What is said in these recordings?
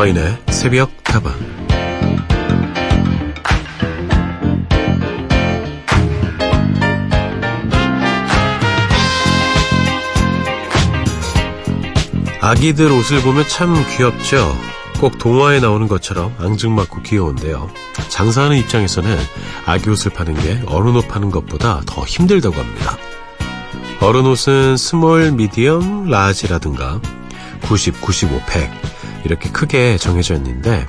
서인의 새벽 다방 아기들 옷을 보면 참 귀엽죠. 꼭 동화에 나오는 것처럼 앙증맞고 귀여운데요. 장사하는 입장에서는 아기 옷을 파는 게 어른 옷 파는 것보다 더 힘들다고 합니다. 어른 옷은 small, medium, large라든가 90, 95, 100 이렇게 크게 정해져 있는데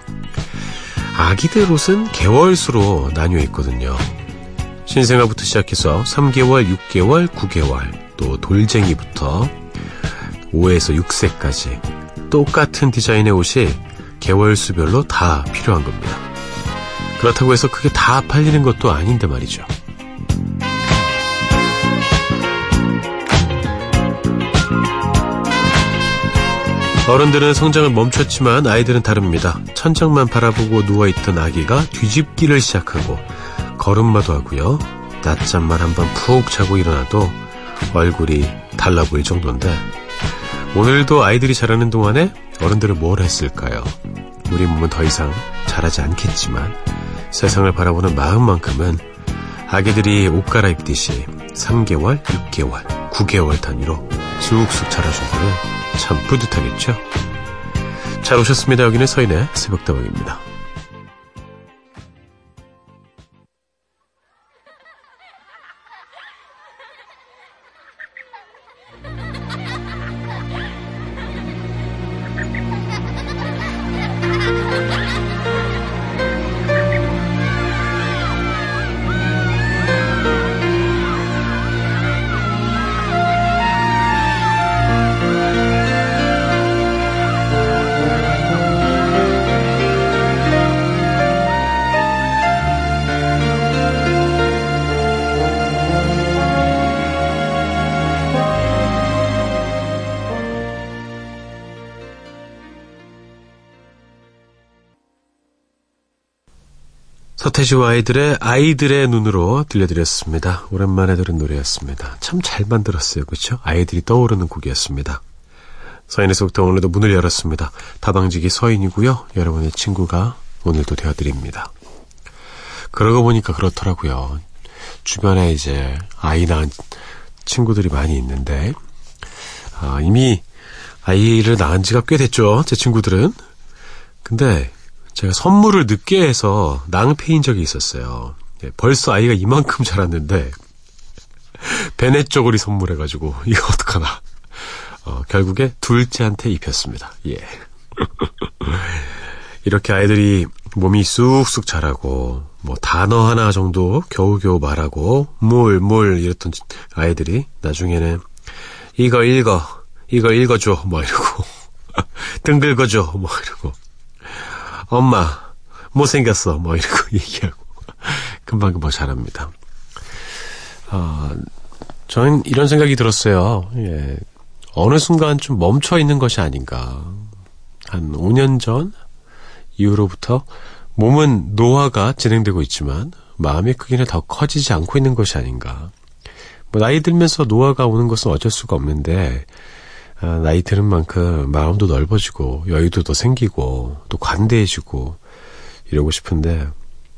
아기들 옷은 개월수로 나뉘어 있거든요. 신생아부터 시작해서 3개월, 6개월, 9개월, 또 돌쟁이부터 5에서 6세까지 똑같은 디자인의 옷이 개월수별로 다 필요한 겁니다. 그렇다고 해서 그게 다 팔리는 것도 아닌데 말이죠. 어른들은 성장을 멈췄지만 아이들은 다릅니다. 천장만 바라보고 누워있던 아기가 뒤집기를 시작하고 걸음마도 하고요. 낮잠만 한번 푹 자고 일어나도 얼굴이 달라 보일 정도인데 오늘도 아이들이 자라는 동안에 어른들은 뭘 했을까요? 우리 몸은 더 이상 자라지 않겠지만 세상을 바라보는 마음만큼은 아기들이 옷 갈아입듯이 3개월, 6개월, 9개월 단위로 쑥쑥 거는 참 뿌듯하겠죠? 잘 오셨습니다. 여기는 서인의 새벽다방입니다. 서태지와 아이들의 아이들의 눈으로 들려드렸습니다. 오랜만에 들은 노래였습니다. 참 잘 만들었어요. 그렇죠? 아이들이 떠오르는 곡이었습니다. 서인에서부터 오늘도 문을 열었습니다. 다방지기 서인이고요. 여러분의 친구가 오늘도 되어드립니다. 그러고 보니까 그렇더라고요. 주변에 이제 아이 낳은 친구들이 많이 있는데 아, 이미 아이를 낳은 지가 꽤 됐죠. 제 친구들은. 근데 제가 선물을 늦게 해서 낭패인 적이 있었어요. 예, 벌써 아이가 이만큼 자랐는데 베네 쪼그리 선물해가지고 이거 어떡하나. 어, 결국에 둘째한테 입혔습니다. 예. 이렇게 아이들이 몸이 쑥쑥 자라고 뭐 단어 하나 정도 겨우겨우 말하고 물물 이랬던 아이들이 나중에는 이거 읽어 이거 읽어줘 뭐 이러고 등 긁어줘 뭐 이러고 엄마 못생겼어 뭐 이러고 얘기하고 금방금방 잘합니다. 어, 저는 이런 생각이 들었어요. 예. 어느 순간 좀 멈춰 있는 것이 아닌가. 한 5년 전 이후로부터 몸은 노화가 진행되고 있지만 마음의 크기는 더 커지지 않고 있는 것이 아닌가. 뭐 나이 들면서 노화가 오는 것은 어쩔 수가 없는데 아, 나이 드는 만큼 마음도 넓어지고 여유도 더 생기고 또 관대해지고 이러고 싶은데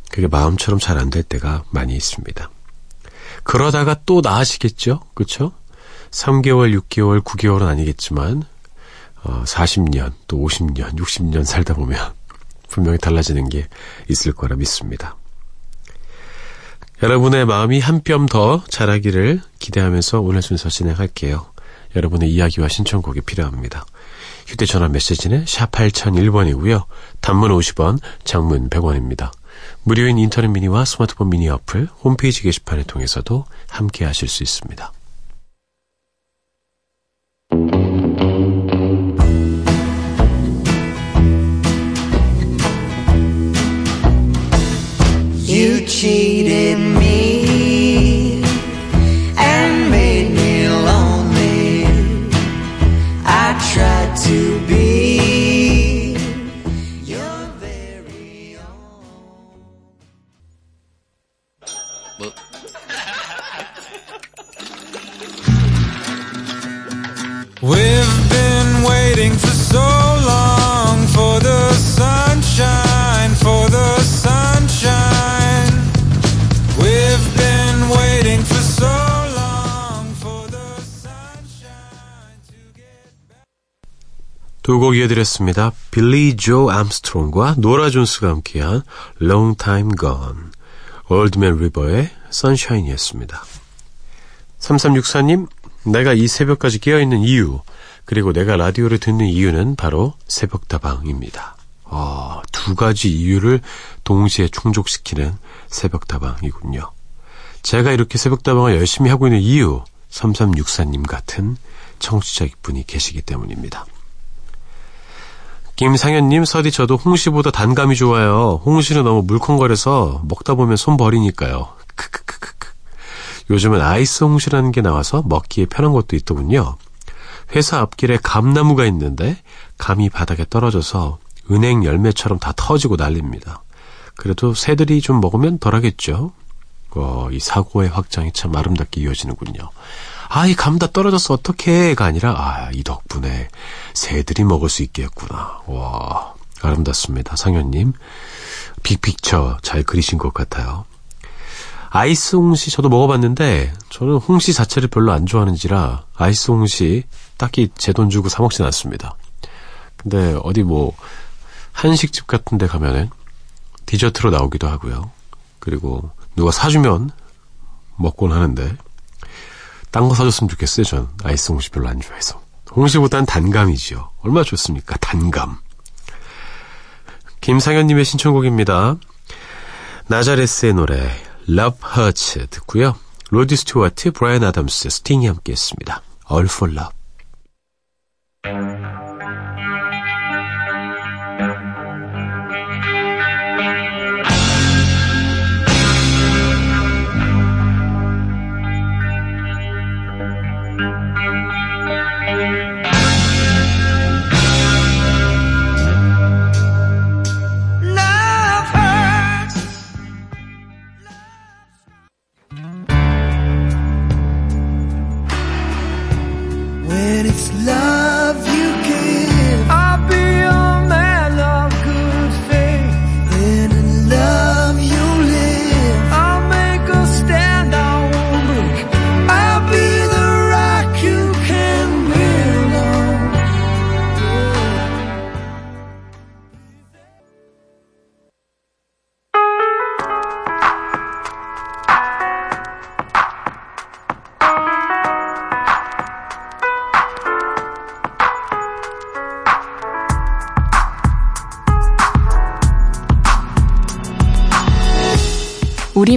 그게 마음처럼 잘 안 될 때가 많이 있습니다. 그러다가 또 나아지겠죠? 그쵸? 3개월, 6개월, 9개월은 아니겠지만 어, 40년, 또 50년, 60년 살다 보면 분명히 달라지는 게 있을 거라 믿습니다. 여러분의 마음이 한 뼘 더 자라기를 기대하면서 오늘 순서 진행할게요. 여러분의 이야기와 신청곡이 필요합니다. 휴대전화 메시지는 샵 8001번이고요. 단문 50원, 장문 100원입니다. 무료인 인터넷 미니와 스마트폰 미니 어플, 홈페이지 게시판을 통해서도 함께 하실 수 있습니다. To be 곡 이어드렸습니다. 빌리 조 암스트롱과 노라 존스가 함께한 Long Time Gone, 올드맨 리버의 Sunshine이었습니다. 3364님, 내가 이 새벽까지 깨어있는 이유, 그리고 내가 라디오를 듣는 이유는 바로 새벽다방입니다. 어, 두 가지 이유를 동시에 충족시키는 새벽다방이군요. 제가 이렇게 새벽다방을 열심히 하고 있는 이유, 3364님 같은 청취자 분이 계시기 때문입니다. 김상현님, 서디 저도 홍시보다 단감이 좋아요. 홍시는 너무 물컹거려서 먹다 보면 손 버리니까요. 크크크크크. 요즘은 아이스 홍시라는 게 나와서 먹기에 편한 것도 있더군요. 회사 앞길에 감나무가 있는데 감이 바닥에 떨어져서 은행 열매처럼 다 터지고 난립니다. 그래도 새들이 좀 먹으면 덜하겠죠. 어, 이 사고의 확장이 참 아름답게 이어지는군요. 아, 이 감 다 떨어졌어, 어떡해가 아니라, 아, 이 덕분에 새들이 먹을 수 있겠구나. 와, 아름답습니다. 상현님. 빅픽처 잘 그리신 것 같아요. 아이스 홍시 저도 먹어봤는데, 저는 홍시 자체를 별로 안 좋아하는지라, 아이스 홍시 딱히 제 돈 주고 사 먹진 않습니다. 근데 어디 뭐, 한식집 같은 데 가면은, 디저트로 나오기도 하고요. 그리고 누가 사주면 먹곤 하는데, 딴 거 사줬으면 좋겠어요, 전. 아이스 홍시 별로 안 좋아해서. 홍시보단 단감이지요. 얼마나 좋습니까? 단감. 김상현님의 신청곡입니다. 나자레스의 노래 Love Hurts 듣고요. 로드 스튜어트, 브라이언 아담스, 스팅이 함께 했습니다. All for Love. Thank you.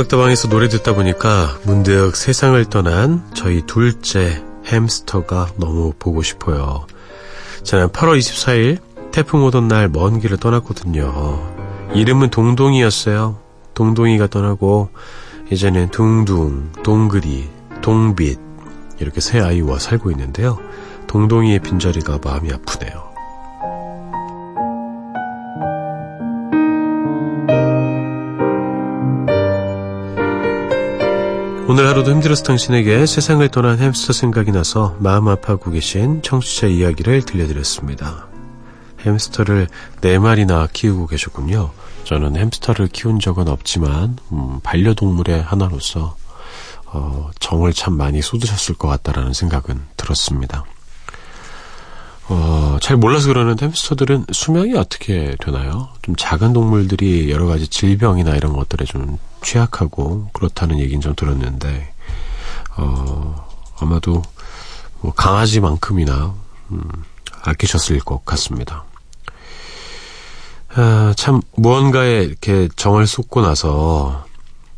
새벽다방에서 노래 듣다 보니까 문득 세상을 떠난 저희 둘째 햄스터가 너무 보고 싶어요. 지난 8월 24일 태풍 오던 날 먼 길을 떠났거든요. 이름은 동동이었어요. 동동이가 떠나고 이제는 둥둥, 동그리, 동빛 이렇게 새 아이와 살고 있는데요. 동동이의 빈자리가 마음이 아프네요. 오늘 하루도 힘들어서 당신에게 세상을 떠난 햄스터 생각이 나서 마음 아파하고 계신 청취자 이야기를 들려드렸습니다. 햄스터를 네 마리나 키우고 계셨군요. 저는 햄스터를 키운 적은 없지만 음, 반려동물의 하나로서 어, 정을 참 많이 쏟으셨을 것 같다라는 생각은 들었습니다. 어, 잘 몰라서 그러는데 햄스터들은 수명이 어떻게 되나요? 좀 작은 동물들이 여러 가지 질병이나 이런 것들에 좀 취약하고 그렇다는 얘기는 좀 들었는데 어, 아마도 뭐 강아지만큼이나 음, 아끼셨을 것 같습니다. 아, 참 무언가에 이렇게 정을 쏟고 나서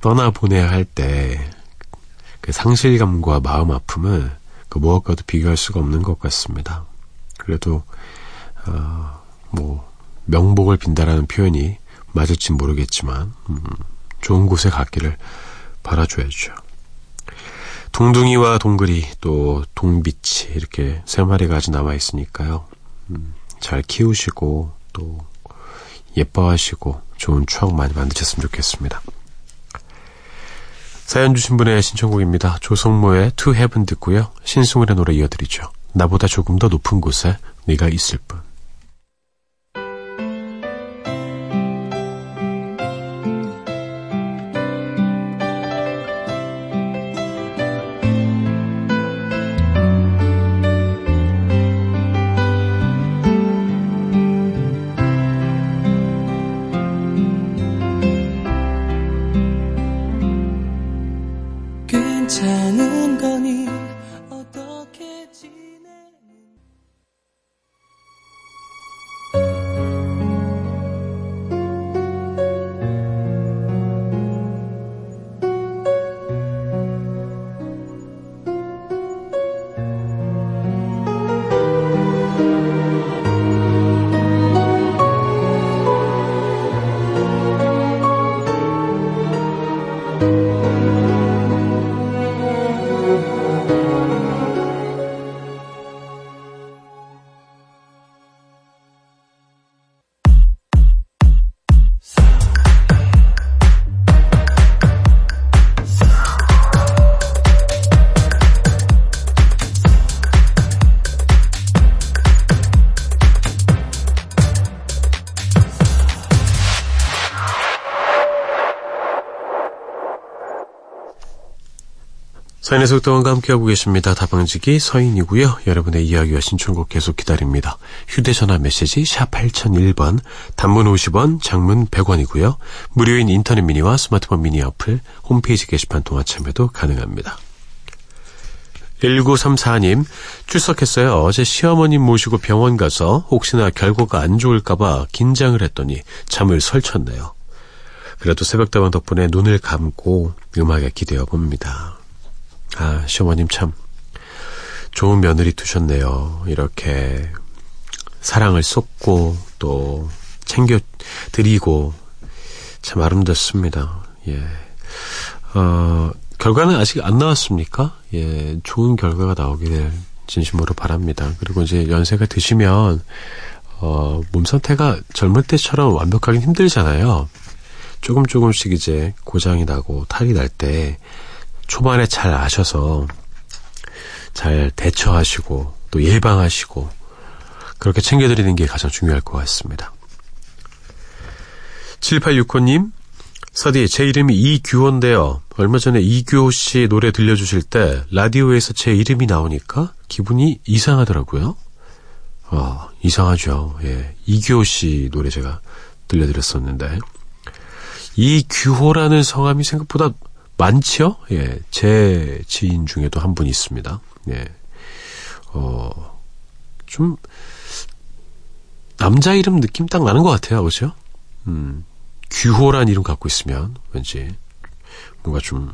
떠나 보내야 할 때 그 상실감과 마음 아픔을 그 무엇과도 비교할 수가 없는 것 같습니다. 그래도 어, 뭐 명복을 빈다라는 표현이 맞을지 모르겠지만 음, 좋은 곳에 갔기를 바라줘야죠. 동둥이와 동그리 또 동비치 이렇게 세 마리가 아직 남아 있으니까요. 음, 잘 키우시고 또 예뻐하시고 좋은 추억 많이 만드셨으면 좋겠습니다. 사연 주신 분의 신청곡입니다. 조성모의 To Heaven 듣고요. 신승훈의 노래 이어드리죠. 나보다 조금 더 높은 곳에 네가 있을 뿐. 사인의 속동원과 함께하고 계십니다. 다방지기 서인이고요. 여러분의 이야기와 신청곡 계속 기다립니다. 휴대전화 메시지 샵 8001번, 단문 50원, 장문 100원이고요. 무료인 인터넷 미니와 스마트폰 미니 어플, 홈페이지 게시판 통화 참여도 가능합니다. 1934님, 출석했어요. 어제 시어머님 모시고 병원 가서 혹시나 결과가 안 좋을까봐 긴장을 했더니 잠을 설쳤네요. 그래도 새벽다방 덕분에 눈을 감고 음악에 기대어 봅니다. 아, 시어머님 참 좋은 며느리 두셨네요. 이렇게 사랑을 쏟고 또 챙겨 드리고 참 아름답습니다. 예. 어, 결과는 아직 안 나왔습니까? 예, 좋은 결과가 나오기를 진심으로 바랍니다. 그리고 이제 연세가 드시면 어, 몸 상태가 젊을 때처럼 완벽하긴 힘들잖아요. 조금 조금씩 이제 고장이 나고 탈이 날 때 초반에 잘 아셔서 잘 대처하시고 또 예방하시고 그렇게 챙겨드리는 게 가장 중요할 것 같습니다. 7865님, 서디, 제 이름이 이규호인데요. 얼마 전에 이규호 씨 노래 들려주실 때 라디오에서 제 이름이 나오니까 기분이 이상하더라고요. 어, 이상하죠. 예. 이규호 씨 노래 제가 들려드렸었는데. 이규호라는 성함이 생각보다 많죠? 예. 제 지인 중에도 한 분 있습니다. 예. 어, 좀, 남자 이름 느낌 딱 나는 것 같아요. 그죠? 음, 규호란 이름 갖고 있으면 왠지 뭔가 좀,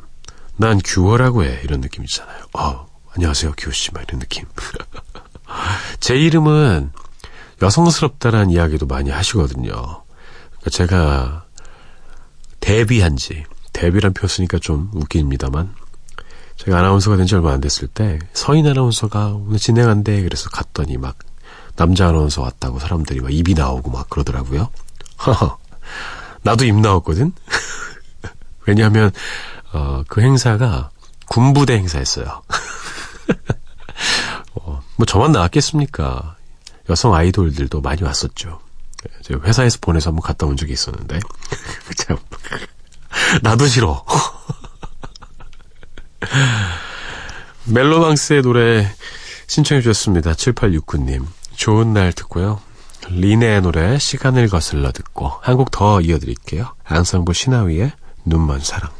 난 규호라고 해. 이런 느낌 있잖아요. 어, 안녕하세요. 규호씨. 막 이런 느낌. 제 이름은 여성스럽다라는 이야기도 많이 하시거든요. 그러니까 제가 데뷔한 지, 데뷔란 표 쓰니까 좀 웃깁니다만, 제가 아나운서가 된 지 얼마 안 됐을 때, 서인 아나운서가 오늘 진행한대. 그래서 갔더니 막, 남자 아나운서 왔다고 사람들이 막 입이 나오고 막 그러더라고요. 나도 입 나왔거든? 왜냐하면, 어, 그 행사가 군부대 행사였어요. 어, 뭐 저만 나왔겠습니까? 여성 아이돌들도 많이 왔었죠. 제가 회사에서 보내서 한번 갔다 온 적이 있었는데. 참. 나도 싫어. 멜로망스의 노래 신청해 주셨습니다. 7869님. 좋은 날 듣고요. 리네의 노래 시간을 거슬러 듣고 한 곡 더 이어드릴게요. 앙상블 신하위의 눈먼 사랑.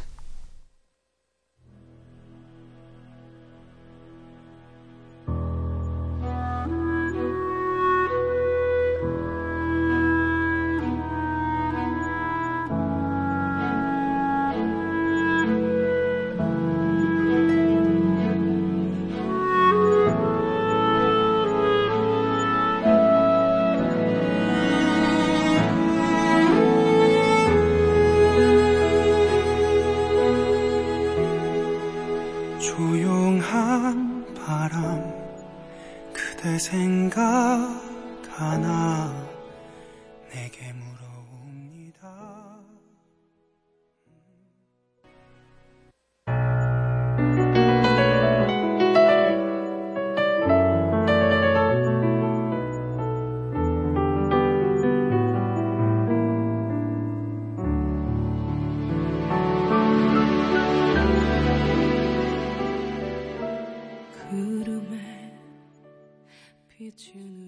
opportunity.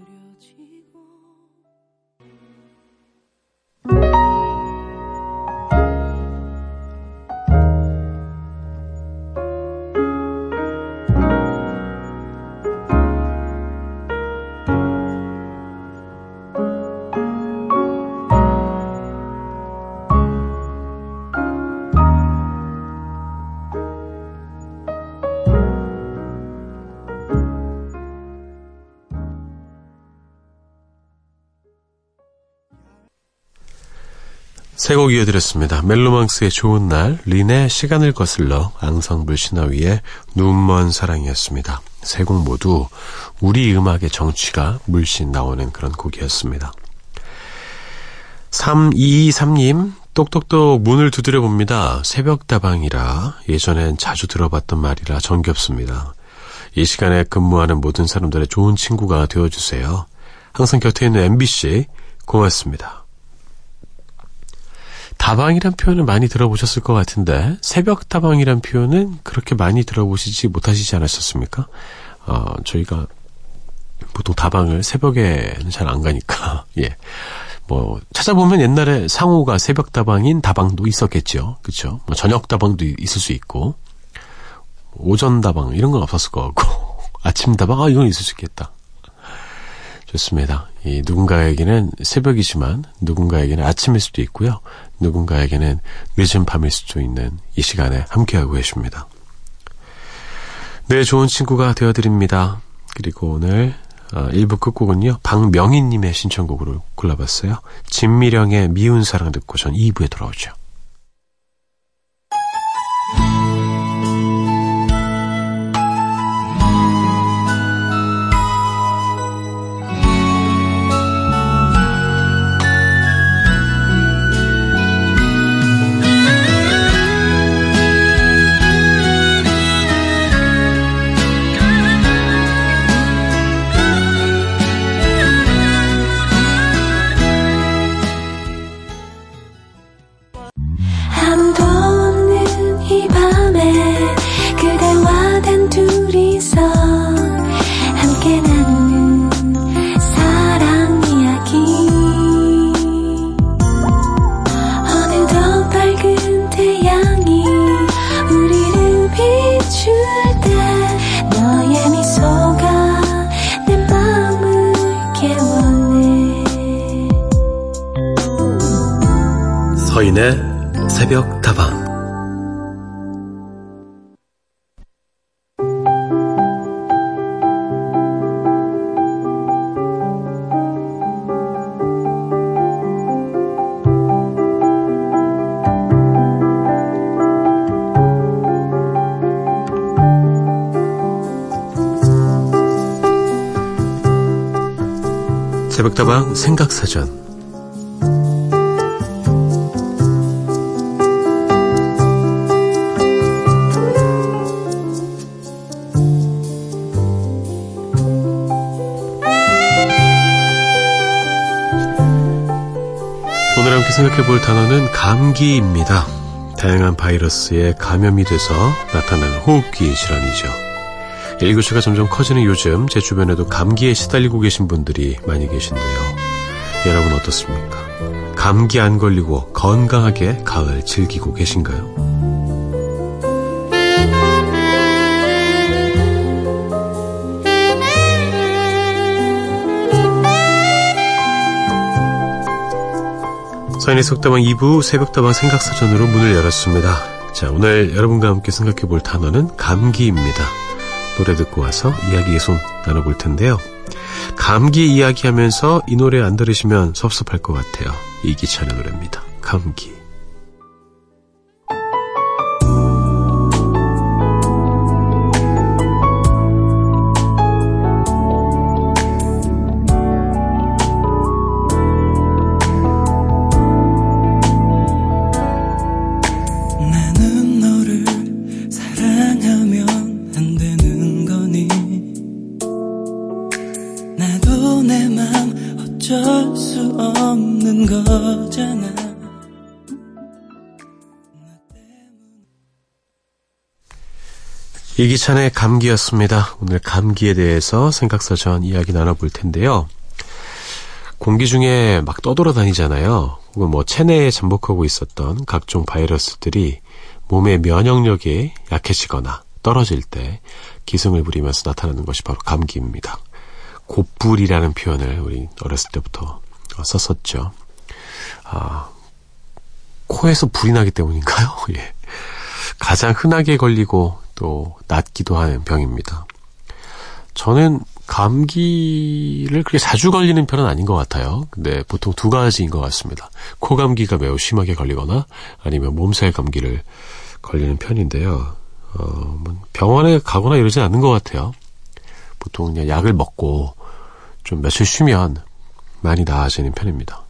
세곡 이어드렸습니다. 멜로망스의 좋은 날, 린의 시간을 거슬러, 앙상블 신화위의 눈먼 사랑이었습니다. 세 곡 모두 우리 음악의 정취가 물씬 나오는 그런 곡이었습니다. 3223님, 똑똑똑 문을 두드려 봅니다. 새벽다방이라 예전엔 자주 들어봤던 말이라 정겹습니다. 이 시간에 근무하는 모든 사람들의 좋은 친구가 되어주세요. 항상 곁에 있는 MBC 고맙습니다. 다방이란 표현을 많이 들어보셨을 것 같은데 새벽 다방이란 표현은 그렇게 많이 들어보시지 못하시지 않으셨습니까? 어, 저희가 보통 다방을 새벽에는 잘 안 가니까 예. 뭐 찾아보면 옛날에 상호가 새벽 다방인 다방도 있었겠죠. 그렇죠? 뭐 저녁 다방도 있을 수 있고 오전 다방 이런 건 없었을 것 같고 아침 다방 아 이건 있을 수 있겠다. 좋습니다. 이 누군가에게는 새벽이지만 누군가에게는 아침일 수도 있고요. 누군가에게는 늦은 밤일 수도 있는 이 시간에 함께하고 계십니다. 네, 좋은 친구가 되어드립니다. 그리고 오늘 1부 어, 끝곡은요. 박명희님의 신청곡으로 골라봤어요. 진미령의 미운 사랑 듣고 전 2부에 돌아오죠. 새벽 다방. 새벽다방 생각사전 생각해 볼 단어는 감기입니다. 다양한 바이러스에 감염이 돼서 나타나는 호흡기 질환이죠. 일교차가 점점 커지는 요즘 제 주변에도 감기에 시달리고 계신 분들이 많이 계신데요. 여러분 어떻습니까? 감기 안 걸리고 건강하게 가을 즐기고 계신가요? 서인의 속다방 2부 새벽다방 생각사전으로 문을 열었습니다. 자, 오늘 여러분과 함께 생각해 볼 단어는 감기입니다. 노래 듣고 와서 이야기의 손 나눠볼 텐데요. 감기 이야기하면서 이 노래 안 들으시면 섭섭할 것 같아요. 이기찬의 노래입니다. 감기. 이기찬의 감기였습니다. 오늘 감기에 대해서 생각사전 이야기 나눠볼 텐데요. 공기 중에 막 떠돌아다니잖아요. 혹은 뭐 체내에 잠복하고 있었던 각종 바이러스들이 몸의 면역력이 약해지거나 떨어질 때 기승을 부리면서 나타나는 것이 바로 감기입니다. 곧불이라는 표현을 우리 어렸을 때부터 썼었죠. 아, 코에서 불이 나기 때문인가요? 예. 가장 흔하게 걸리고 또 낫기도 하는 병입니다. 저는 감기를 그렇게 자주 걸리는 편은 아닌 것 같아요. 근데 보통 두 가지인 것 같습니다. 코 감기가 매우 심하게 걸리거나 아니면 몸살 감기를 걸리는 편인데요. 어, 뭐 병원에 가거나 이러진 않는 것 같아요. 보통 그냥 약을 먹고 좀 며칠 쉬면 많이 나아지는 편입니다.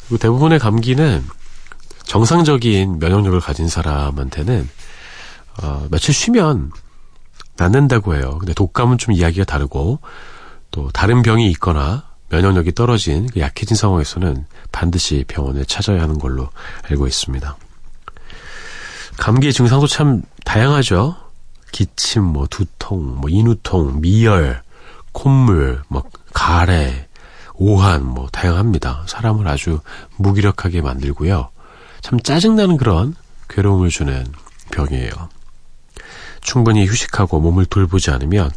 그리고 대부분의 감기는 정상적인 면역력을 가진 사람한테는 어, 며칠 쉬면 낫는다고 해요. 근데 독감은 좀 이야기가 다르고 또 다른 병이 있거나 면역력이 떨어진 그 약해진 상황에서는 반드시 병원을 찾아야 하는 걸로 알고 있습니다. 감기의 증상도 참 다양하죠. 기침, 뭐 두통, 뭐 인후통, 미열, 콧물, 뭐 가래, 오한, 뭐 다양합니다. 사람을 아주 무기력하게 만들고요. 참 짜증나는 그런 괴로움을 주는 병이에요. 충분히 휴식하고 몸을 돌보지 않으면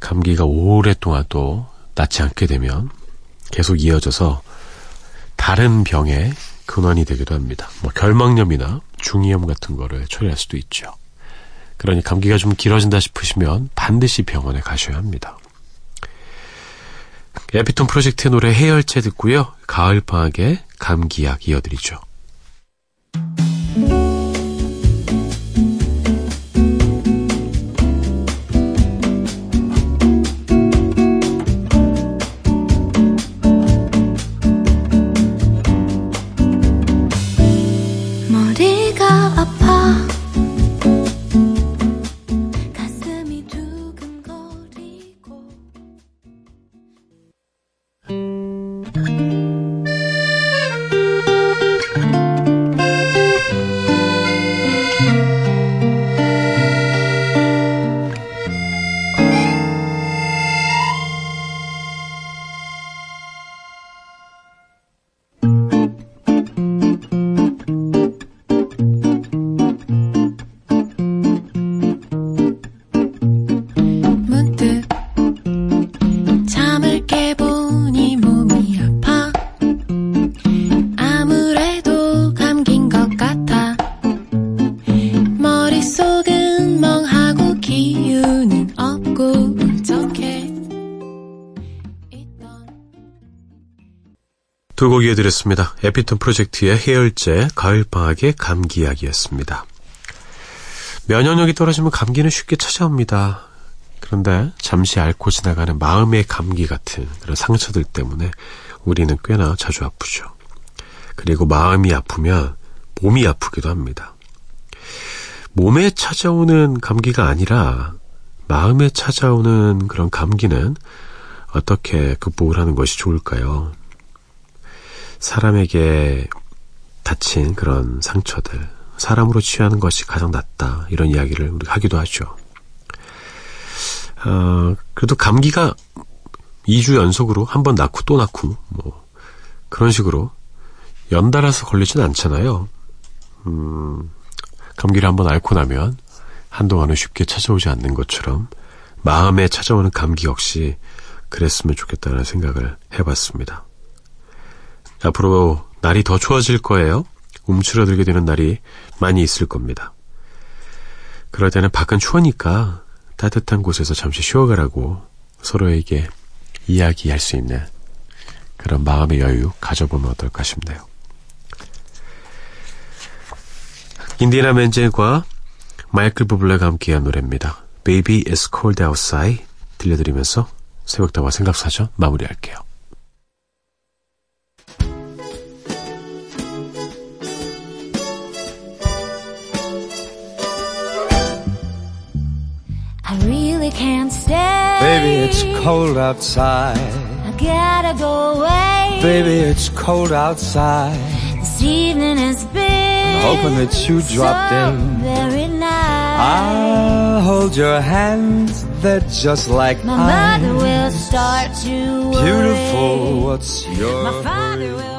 감기가 오랫동안 또 낫지 않게 되면 계속 이어져서 다른 병의 근원이 되기도 합니다. 뭐 결막염이나 중이염 같은 거를 초래할 수도 있죠. 그러니 감기가 좀 길어진다 싶으시면 반드시 병원에 가셔야 합니다. 에피톤 프로젝트의 노래 해열체 듣고요. 가을 방학에 감기약 이어드리죠. 문 곡 이어드렸습니다. 에피톤 프로젝트의 해열제, 가을방학의 감기약이었습니다. 면역력이 떨어지면 감기는 쉽게 찾아옵니다. 그런데 잠시 앓고 지나가는 마음의 감기 같은 그런 상처들 때문에 우리는 꽤나 자주 아프죠. 그리고 마음이 아프면 몸이 아프기도 합니다. 몸에 찾아오는 감기가 아니라 마음에 찾아오는 그런 감기는 어떻게 극복을 하는 것이 좋을까요? 사람에게 다친 그런 상처들, 사람으로 치유하는 것이 가장 낫다. 이런 이야기를 우리가 하기도 하죠. 어, 그래도 감기가 2주 연속으로 한 번 낳고 또 낳고, 뭐, 그런 식으로 연달아서 걸리진 않잖아요. 음, 감기를 한번 앓고 나면 한동안은 쉽게 찾아오지 않는 것처럼 마음에 찾아오는 감기 역시 그랬으면 좋겠다는 생각을 해봤습니다. 앞으로 날이 더 추워질 거예요. 움츠러들게 되는 날이 많이 있을 겁니다. 그럴 때는 밖은 추우니까 따뜻한 곳에서 잠시 쉬어가라고 서로에게 이야기할 수 있는 그런 마음의 여유 가져보면 어떨까 싶네요. 인디나 멘젤과 마이클 부블레가 함께한 노래입니다. Baby It's Cold Outside 들려드리면서 새벽다와 생각사전 마무리할게요. Really can't stay Baby, it's cold outside. I gotta go away Baby, it's cold outside. This evening has been Hoping that you dropped so in. very nice I'll hold your hands, they're just like My mother will start to worry Beautiful, what's your My father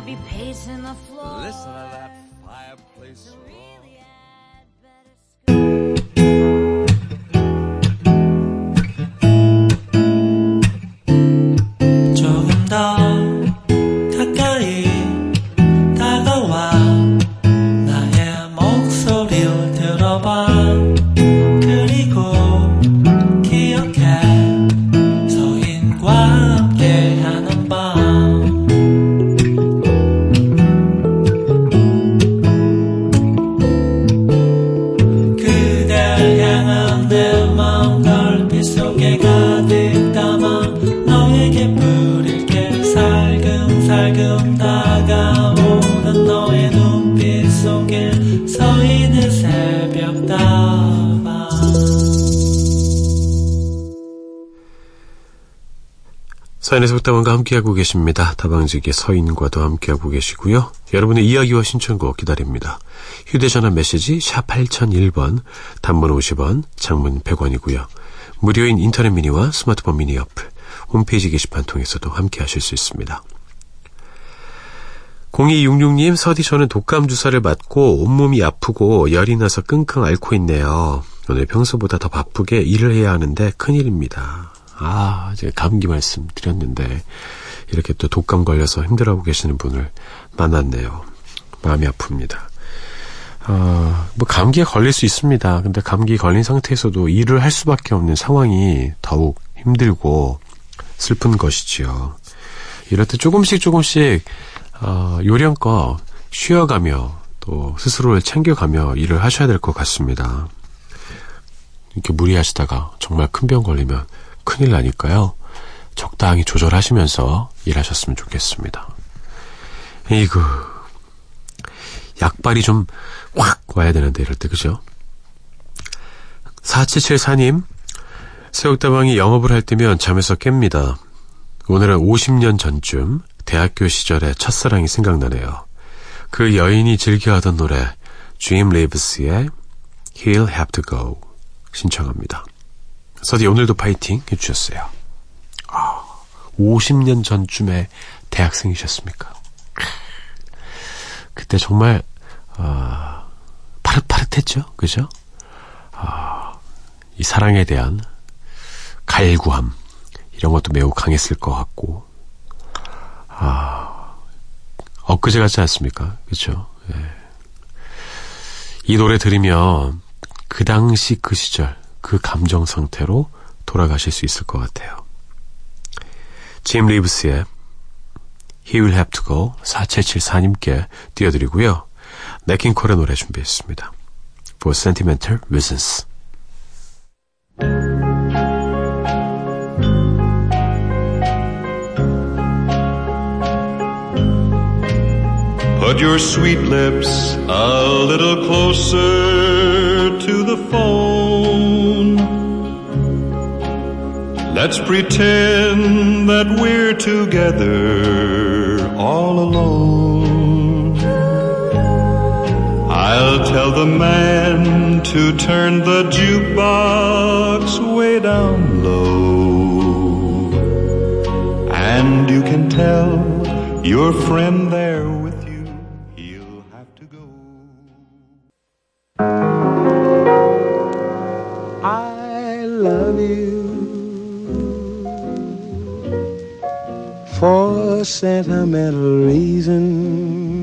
서인의 속담원과 함께하고 계십니다. 다방지기 서인과도 함께하고 계시고요. 여러분의 이야기와 신청곡 기다립니다. 휴대전화 메시지 샵 8001번, 단문 50원, 장문 100원이고요. 무료인 인터넷 미니와 스마트폰 미니 어플, 홈페이지 게시판 통해서도 함께하실 수 있습니다. 0266님, 서디 저는 독감 주사를 맞고 온몸이 아프고 열이 나서 끙끙 앓고 있네요. 오늘 평소보다 더 바쁘게 일을 해야 하는데 큰일입니다. 아, 제가 감기 말씀 드렸는데 이렇게 또 독감 걸려서 힘들어하고 계시는 분을 만났네요. 마음이 아픕니다. 어, 뭐 감기에 걸릴 수 있습니다. 근데 감기 걸린 상태에서도 일을 할 수밖에 없는 상황이 더욱 힘들고 슬픈 것이지요. 이럴 때 조금씩 조금씩 어, 요령껏 쉬어가며 또 스스로를 챙겨가며 일을 하셔야 될 것 같습니다. 이렇게 무리하시다가 정말 큰 병 걸리면 큰일 나니까요. 적당히 조절하시면서 일하셨으면 좋겠습니다. 이구 약발이 좀 확 와야 되는데 이럴 때 그죠? 4774님 새우다방이 영업을 할 때면 잠에서 깹니다. 오늘은 50년 전쯤 대학교 시절의 첫사랑이 생각나네요. 그 여인이 즐겨하던 노래 주임 레이브스의 He'll Have to Go 신청합니다. 서디 오늘도 파이팅 해주셨어요. 아, 50년 전쯤에 대학생이셨습니까? 그때 정말 아, 파릇파릇했죠, 그죠? 아, 이 사랑에 대한 갈구함 이런 것도 매우 강했을 것 같고, 아, 엊그제 같지 않습니까? 그죠? 예. 이 노래 들으면 그 당시 그 시절 그 감정 상태로 돌아가실 수 있을 것 같아요. 짐 리브스의 He Will Have to Go 4774님께 띄워드리고요. 네킹콜의 노래 준비했습니다. For Sentimental Reasons Put your sweet lips a little closer to the phone. Let's pretend that we're together all alone. I'll tell the man to turn the jukebox way down low. And you can tell your friend there for sentimental reasons.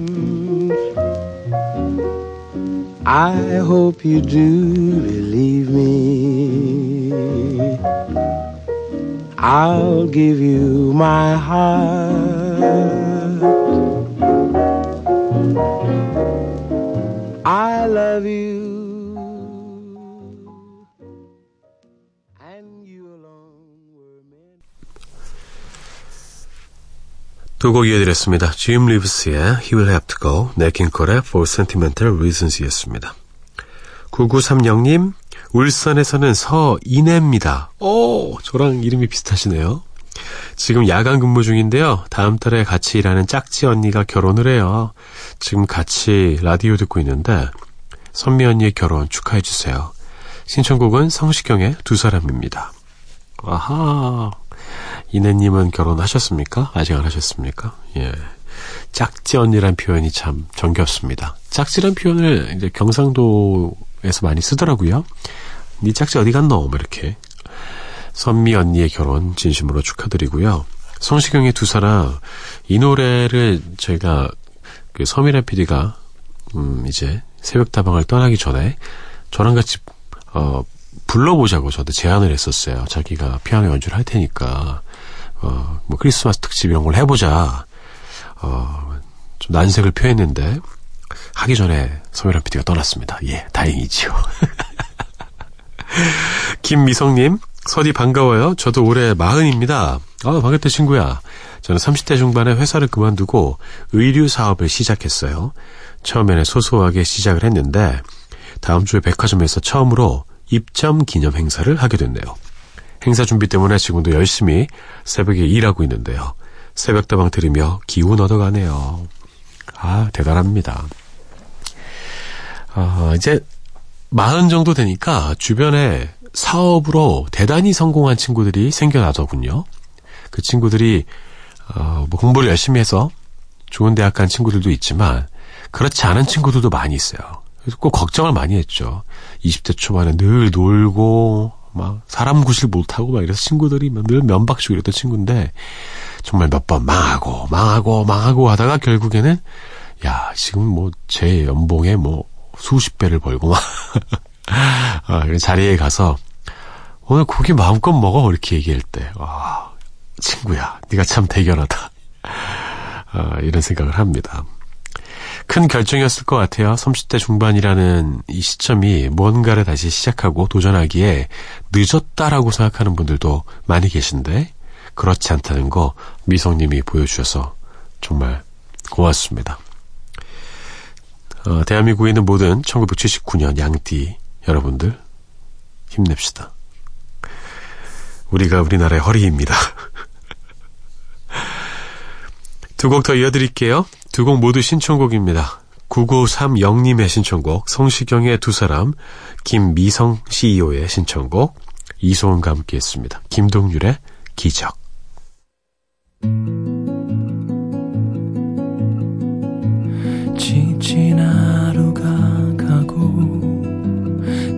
I hope you do believe me. I'll give you my heart. I love you. 두 곡 이어드렸습니다. 짐 리브스의 He Will Have to Go, 네킹콜의 For Sentimental Reasons 이었습니다. 9930님, 울산에서는 서인혜입니다. 오, 저랑 이름이 비슷하시네요. 지금 야간 근무 중인데요. 다음 달에 같이 일하는 짝지 언니가 결혼을 해요. 지금 같이 라디오 듣고 있는데, 선미 언니의 결혼 축하해 주세요. 신청곡은 성시경의 두 사람입니다. 아하. 이내님은 결혼하셨습니까? 아직 안 하셨습니까? 예. 짝지 언니란 표현이 참 정겹습니다. 짝지란 표현을 이제 경상도에서 많이 쓰더라고요. 니 짝지 어디 갔노? 뭐 이렇게. 선미 언니의 결혼 진심으로 축하드리고요. 성시경의 두 사람, 이 노래를 저희가 그 서미란 PD가, 음, 이제 새벽 다방을 떠나기 전에 저랑 같이, 어, 불러보자고 저도 제안을 했었어요. 자기가 피아노 연주를 할 테니까, 어, 뭐 크리스마스 특집 이런 걸 해보자. 어, 좀 난색을 표했는데, 하기 전에 서미란 PD가 떠났습니다. 예, 다행이지요. 김미성님, 서디 반가워요. 저도 올해 마흔입니다. 아, 반갑다, 친구야. 저는 30대 중반에 회사를 그만두고 의류 사업을 시작했어요. 처음에는 소소하게 시작을 했는데, 다음 주에 백화점에서 처음으로 입점 기념 행사를 하게 됐네요. 행사 준비 때문에 지금도 열심히 새벽에 일하고 있는데요. 새벽다방 들으며 기운 얻어가네요. 아, 대단합니다. 아, 이제 마흔 정도 되니까 주변에 사업으로 대단히 성공한 친구들이 생겨나더군요. 그 친구들이 어, 뭐 공부를 열심히 해서 좋은 대학 간 친구들도 있지만 그렇지 않은 친구들도 많이 있어요. 그래서 꼭 걱정을 많이 했죠. 20대 초반에 늘 놀고 막 사람 구실 못하고 막 이래서 친구들이 늘 면박치고 이랬던 친구인데 정말 몇 번 망하고 망하고 망하고 하다가 결국에는 야 지금 뭐 제 연봉에 뭐 수십 배를 벌고 막 아, 그런 자리에 가서 오늘 고기 마음껏 먹어 이렇게 얘기할 때 와, 친구야 네가 참 대견하다 아, 이런 생각을 합니다. 큰 결정이었을 것 같아요. 30대 중반이라는 이 시점이 뭔가를 다시 시작하고 도전하기에 늦었다라고 생각하는 분들도 많이 계신데 그렇지 않다는 거 미성님이 보여주셔서 정말 고맙습니다. 어, 대한민국에 있는 모든 1979년 양띠 여러분들 힘냅시다. 우리가 우리나라의 허리입니다. 두 곡 더 이어드릴게요. 두 곡 모두 신청곡입니다. 9930님의 신청곡, 성시경의 두 사람, 김미성 CEO의 신청곡, 이소은과 함께 했습니다. 김동률의 기적. 지친 하루가 가고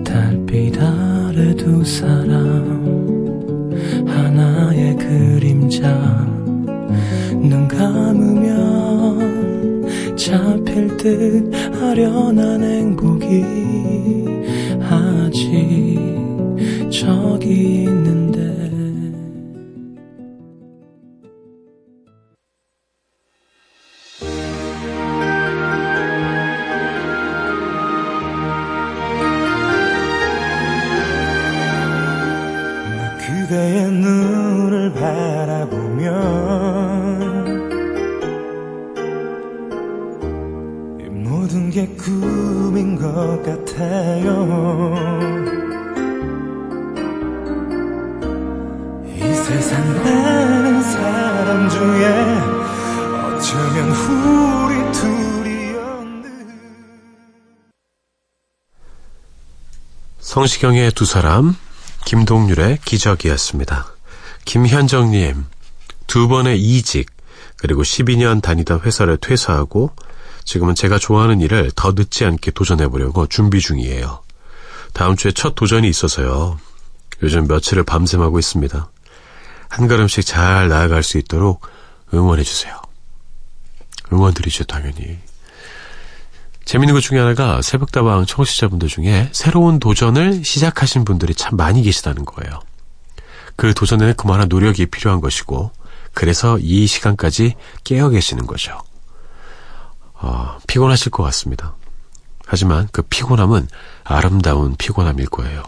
달빛 아래 두 사람 하나의 그림자 눈 감으면 잡힐 듯 아련한 행복이 아직 저기 있는데. 그대의 눈을 바라보 같아요 이 세상 많은 사람 중에 어쩌면 우리 둘이었는 성시경의 두 사람, 김동률의 기적이었습니다. 김현정님, 두 번의 이직, 그리고 12년 다니던 회사를 퇴사하고 지금은 제가 좋아하는 일을 더 늦지 않게 도전해보려고 준비 중이에요. 다음 주에 첫 도전이 있어서요. 요즘 며칠을 밤샘하고 있습니다. 한 걸음씩 잘 나아갈 수 있도록 응원해주세요. 응원드리죠, 당연히. 재밌는 것 중에 하나가 새벽다방 청취자분들 중에 새로운 도전을 시작하신 분들이 참 많이 계시다는 거예요. 그 도전에는 그만한 노력이 필요한 것이고, 그래서 이 시간까지 깨어 계시는 거죠. 어, 피곤하실 것 같습니다. 하지만 그 피곤함은 아름다운 피곤함일 거예요.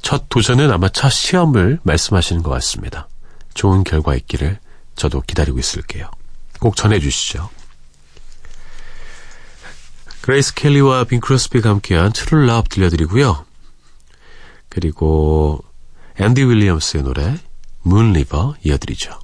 첫 도전은 아마 첫 시험을 말씀하시는 것 같습니다. 좋은 결과 있기를 저도 기다리고 있을게요. 꼭 전해주시죠. 그레이스 켈리와 빙 크로스비가 함께한 True Love 들려드리고요. 그리고 앤디 윌리엄스의 노래 문 리버 이어드리죠.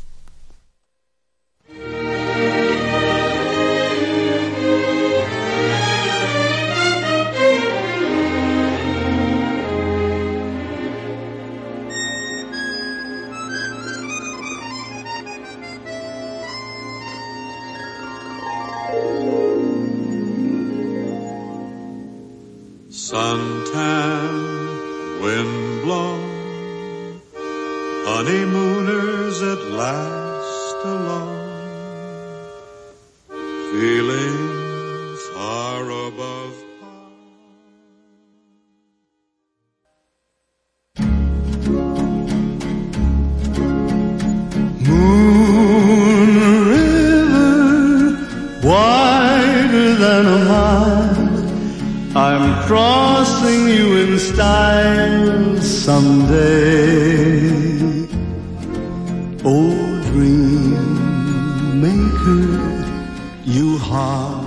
Suntan, wind-blown, honeymooners at last I'm crossing you in style someday. Old dream maker, you heartbreaker,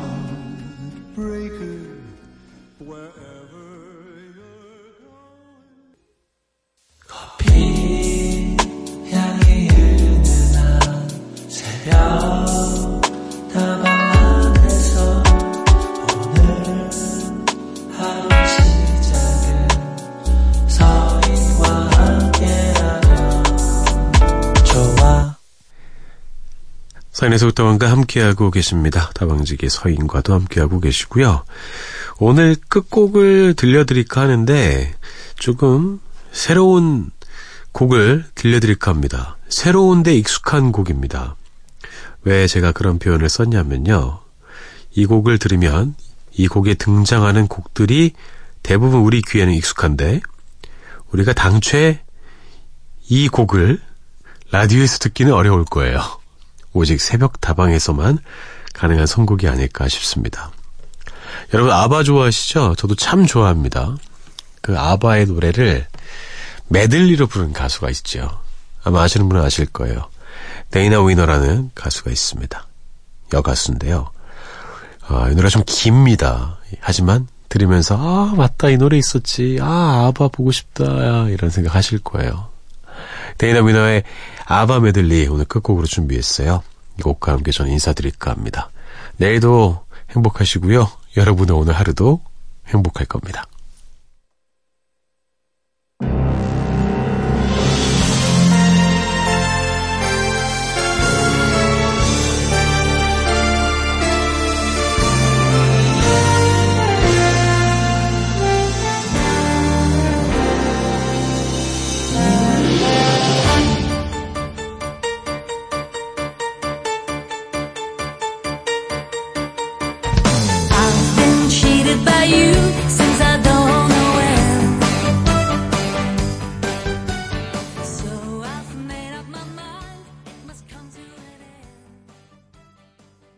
서인에서 부터왕과 함께하고 계십니다. 다방지기 서인과도 함께하고 계시고요. 오늘 끝곡을 들려드릴까 하는데 조금 새로운 곡을 들려드릴까 합니다. 새로운데 익숙한 곡입니다. 왜 제가 그런 표현을 썼냐면요. 이 곡을 들으면 이 곡에 등장하는 곡들이 대부분 우리 귀에는 익숙한데 우리가 당최 이 곡을 라디오에서 듣기는 어려울 거예요. 오직 새벽 다방에서만 가능한 선곡이 아닐까 싶습니다. 여러분 아바 좋아하시죠? 저도 참 좋아합니다. 그 아바의 노래를 메들리로 부른 가수가 있죠. 아마 아시는 분은 아실 거예요. 데이나 위너라는 가수가 있습니다. 여가수인데요. 아, 이 노래가 좀 깁니다. 하지만 들으면서 아 맞다 이 노래 있었지. 아 아바 보고 싶다. 이런 생각 하실 거예요. 데이나 위너의 아바 메들리 오늘 끝곡으로 준비했어요. 이 곡과 함께 저는 인사드릴까 합니다. 내일도 행복하시고요. 여러분의 오늘 하루도 행복할 겁니다.